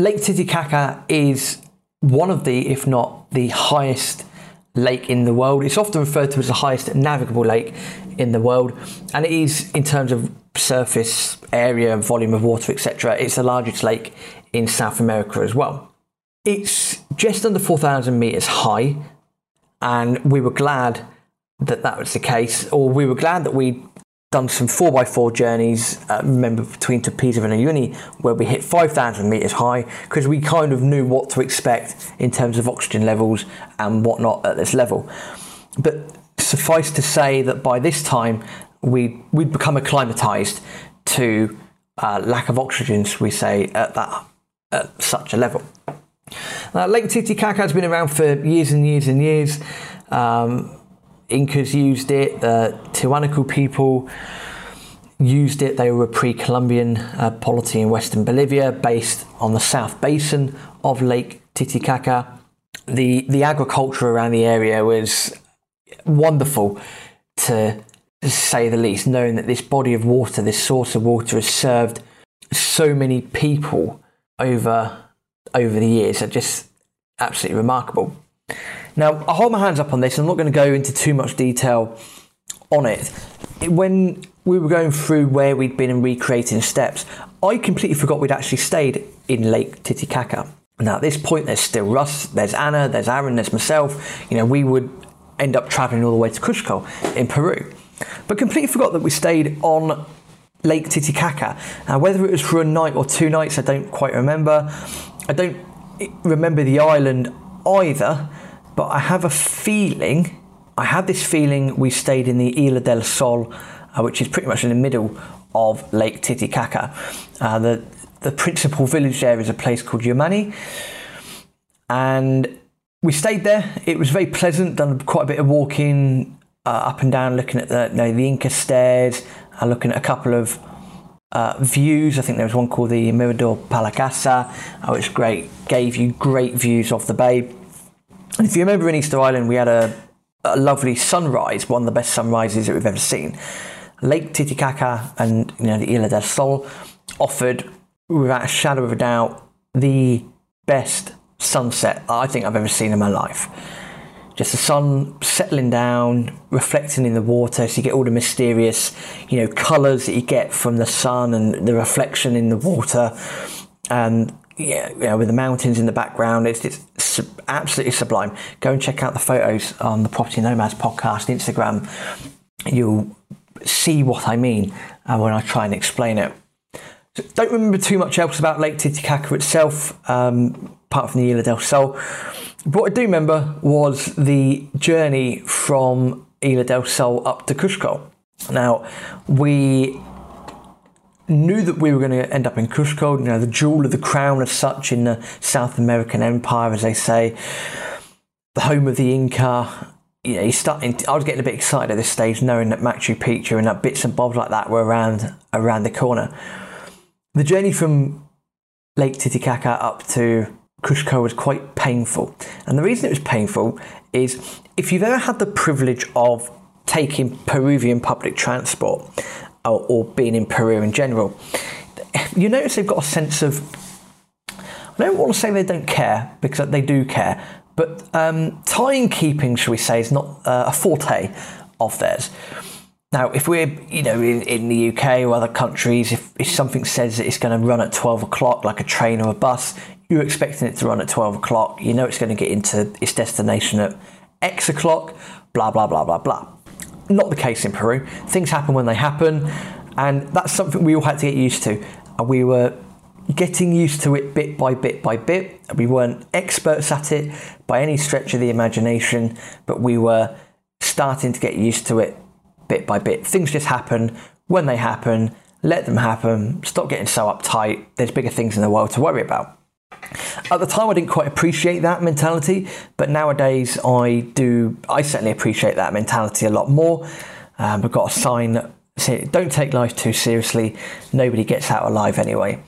Lake Titicaca is one of the, if not the highest lake in the world. It's often referred to as the highest navigable lake in the world, and it is, in terms of surface area, and volume of water, etc., it's the largest lake in South America as well. It's just under 4,000 meters high, and we were glad that that was the case, or we were glad that we done some 4x4 journeys, uh, remember, between Tupiza and Uyuni, where we hit 5,000 metres high, because we kind of knew what to expect in terms of oxygen levels and whatnot at this level. But suffice to say that by this time, we, we'd become acclimatised to uh, lack of oxygen, we say, at, that, at such a level. Now, Lake Titicaca has been around for years and years and years. Um, Incas used it, the Tiwanaku people used it. They were a pre Columbian uh, polity in western Bolivia based on the south basin of Lake Titicaca. The, the agriculture around the area was wonderful to, say the least, knowing that this body of water, this source of water, has served so many people over over the years. Are just absolutely remarkable. Now, I hold my hands up on this. I'm not going to go into too much detail on it. When we were going through where we'd been and recreating steps, I completely forgot we'd actually stayed in Lake Titicaca. Now, at this point, there's still Russ, there's Anna, there's Aaron, there's myself. You know, we would end up traveling all the way to Cusco in Peru. But completely forgot that we stayed on Lake Titicaca. Now, whether it was for a night or two nights, I don't quite remember. I don't remember the island either, but I have a feeling, I had this feeling we stayed in the Isla del Sol, uh, which is pretty much in the middle of Lake Titicaca. Uh, the, the principal village there is a place called Yumani. And we stayed there. It was very pleasant, done quite a bit of walking uh, up and down, looking at the, you know, the Inca stairs, uh, looking at a couple of uh, views. I think there was one called the Mirador Palacasa, uh, which great gave you great views of the bay. And if you remember in Easter Island, we had a, a lovely sunrise, one of the best sunrises that we've ever seen. Lake Titicaca and you know the Isla del Sol offered, without a shadow of a doubt, the best sunset I think I've ever seen in my life. Just the sun settling down, reflecting in the water, so you get all the mysterious, you know, colours that you get from the sun and the reflection in the water. And yeah, you know, with the mountains in the background, It's it's, absolutely sublime. Go and check out the photos on the Property Nomads podcast Instagram. You'll see what I mean uh, when I try and explain it. So don't remember too much else about Lake Titicaca itself, um, apart from the Isla del Sol. But what I do remember was the journey from Isla del Sol up to Cusco. Now, we knew that we were going to end up in Cusco, you know, the jewel of the crown as such in the South American empire, as they say, the home of the Inca. You know, starting. I was getting a bit excited at this stage, knowing that Machu Picchu and that bits and bobs like that were around around the corner. The journey from Lake Titicaca up to Cusco was quite painful, and the reason it was painful is if you've ever had the privilege of taking Peruvian public transport or, or being in Peru in general, you notice they've got a sense of. I don't want to say they don't care because they do care, but um, timekeeping, shall we say, is not uh, a forte of theirs. Now, if we're, you know, in, in the UK or other countries, if, if something says that it's going to run at 12 o'clock, like a train or a bus, you're expecting it to run at 12 o'clock. You know it's going to get into its destination at X o'clock, blah, blah, blah, blah, blah. Not the case in Peru. Things happen when they happen, and that's something we all had to get used to. And we were getting used to it bit by bit by bit. We weren't experts at it by any stretch of the imagination, but we were starting to get used to it bit by bit. Things just happen when they happen. Let them happen. Stop getting so uptight. There's bigger things in the world to worry about. At the time, I didn't quite appreciate that mentality, but nowadays I do. I certainly appreciate that mentality a lot more. Um, we've got a sign "Don't take life too seriously. Nobody gets out alive anyway."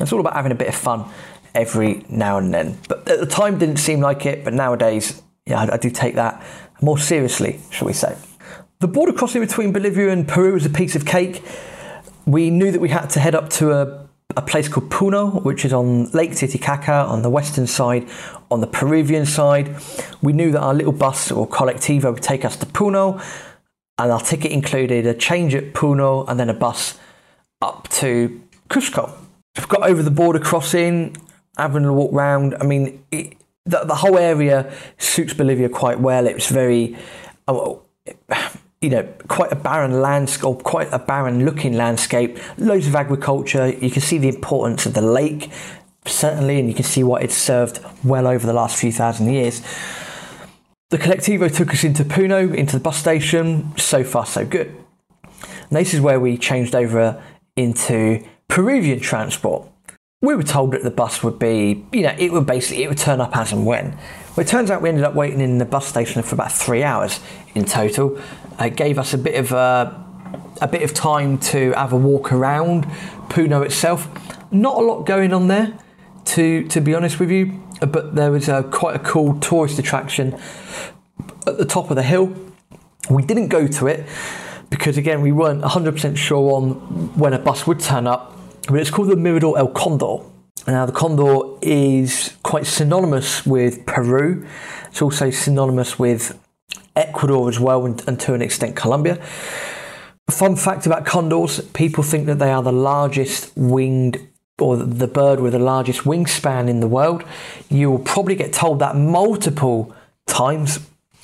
It's all about having a bit of fun every now and then. But at the time, didn't seem like it. But nowadays, yeah, I, I do take that more seriously, shall we say? The border crossing between Bolivia and Peru was a piece of cake. We knew that we had to head up to a a place called Puno, which is on Lake Titicaca on the western side. On the Peruvian side, we knew that our little bus or colectivo would take us to Puno, and our ticket included a change at Puno and then a bus up to Cusco. We've got over the border crossing, having a walk round. I mean, it, the, the whole area suits Bolivia quite well. It's very, oh, you know, quite a barren landscape, quite a barren looking landscape. Loads of agriculture. You can see the importance of the lake, certainly, and you can see what it's served well over the last few thousand years. The Colectivo took us into Puno, into the bus station. So far, so good. And this is where we changed over into Peruvian transport. We were told that the bus would be, you know, it would basically it would turn up as and when. Well, it turns out we ended up waiting in the bus station for about three hours in total. It gave us a bit of a, a bit of time to have a walk around Puno itself. Not a lot going on there, to to be honest with you, but there was a, quite a cool tourist attraction at the top of the hill. We didn't go to it because again we weren't 100% sure on when a bus would turn up but it's called the Mirador El Condor. Now, the condor is quite synonymous with Peru. It's also synonymous with Ecuador as well, and, and to an extent, Colombia. Fun fact about condors people think that they are the largest winged or the bird with the largest wingspan in the world. You will probably get told that multiple times.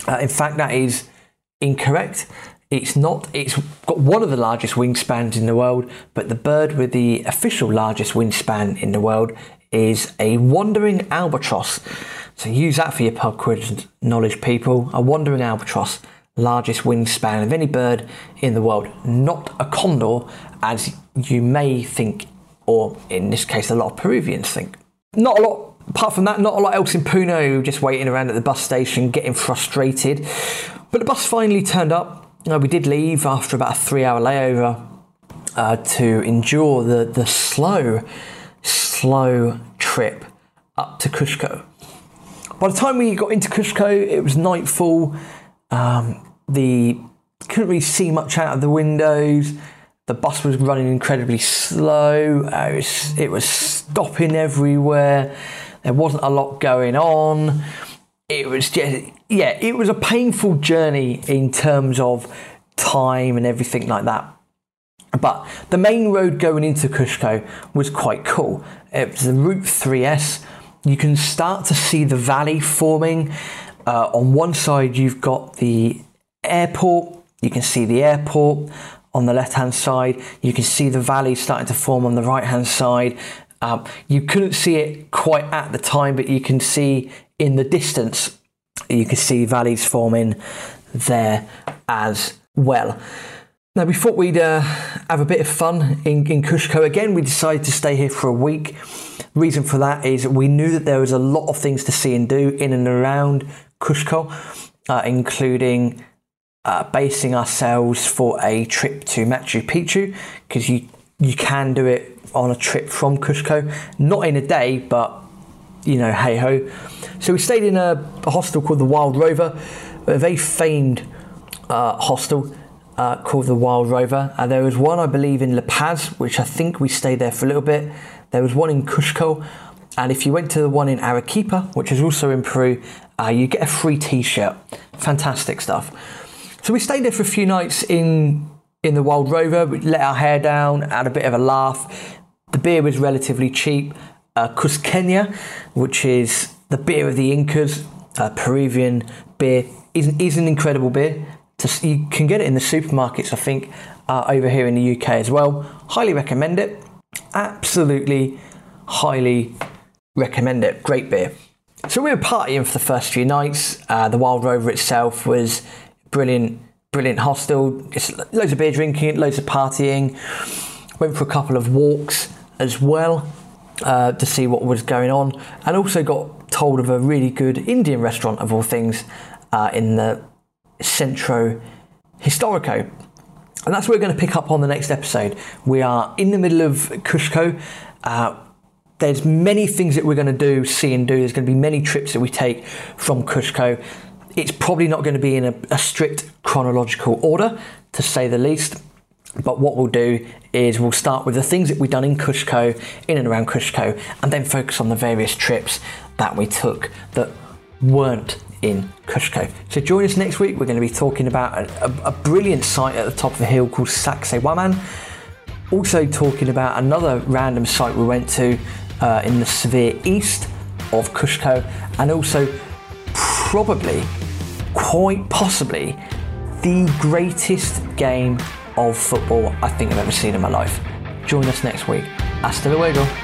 Uh, in fact, that is incorrect. It's not, it's got one of the largest wingspans in the world, but the bird with the official largest wingspan in the world is a wandering albatross. So use that for your pub quiz knowledge, people. A wandering albatross, largest wingspan of any bird in the world, not a condor, as you may think, or in this case, a lot of Peruvians think. Not a lot apart from that, not a lot else in Puno, just waiting around at the bus station, getting frustrated. But the bus finally turned up. Uh, we did leave after about a three hour layover uh, to endure the, the slow, slow trip up to Cusco. By the time we got into Cusco, it was nightfall. Um, the couldn't really see much out of the windows. The bus was running incredibly slow. Uh, it, was, it was stopping everywhere. There wasn't a lot going on it was just yeah, it was a painful journey in terms of time and everything like that. But the main road going into Cusco was quite cool. It was the Route 3S. You can start to see the valley forming. Uh, on one side, you've got the airport. You can see the airport on the left hand side. You can see the valley starting to form on the right hand side. Um, you couldn't see it quite at the time, but you can see in the distance, you can see valleys forming there as well. Now, we thought we'd uh, have a bit of fun in, in Cusco. Again, we decided to stay here for a week. Reason for that is we knew that there was a lot of things to see and do in and around Cusco, uh, including uh, basing ourselves for a trip to Machu Picchu, because you you can do it on a trip from Cusco, not in a day, but you know, hey ho. So we stayed in a, a hostel called the Wild Rover, a very famed uh, hostel uh, called the Wild Rover. And there was one, I believe, in La Paz, which I think we stayed there for a little bit. There was one in Cusco. And if you went to the one in Arequipa, which is also in Peru, uh, you get a free t-shirt. Fantastic stuff. So we stayed there for a few nights in in the Wild Rover. We let our hair down, had a bit of a laugh. The beer was relatively cheap. Uh, Cusqueña, which is the beer of the Incas, uh, Peruvian beer, is, is an incredible beer. To, you can get it in the supermarkets, I think, uh, over here in the UK as well. Highly recommend it. Absolutely, highly recommend it. Great beer. So we were partying for the first few nights. Uh, the Wild Rover itself was brilliant, brilliant hostel. Just loads of beer drinking, loads of partying. Went for a couple of walks as well uh, to see what was going on, and also got told of a really good Indian restaurant of all things uh, in the Centro Historico. And that's what we're going to pick up on the next episode. We are in the middle of Cusco. Uh, there's many things that we're going to do, see and do. There's going to be many trips that we take from Cusco. It's probably not going to be in a, a strict chronological order, to say the least. But what we'll do is we'll start with the things that we've done in Cusco, in and around Cusco, and then focus on the various trips that we took that weren't in Cusco. So join us next week. We're going to be talking about a, a, a brilliant site at the top of the hill called Sacsayhuaman. Also talking about another random site we went to uh, in the severe east of Cusco, and also probably, quite possibly, the greatest game of football I think I've ever seen in my life. Join us next week. Hasta luego.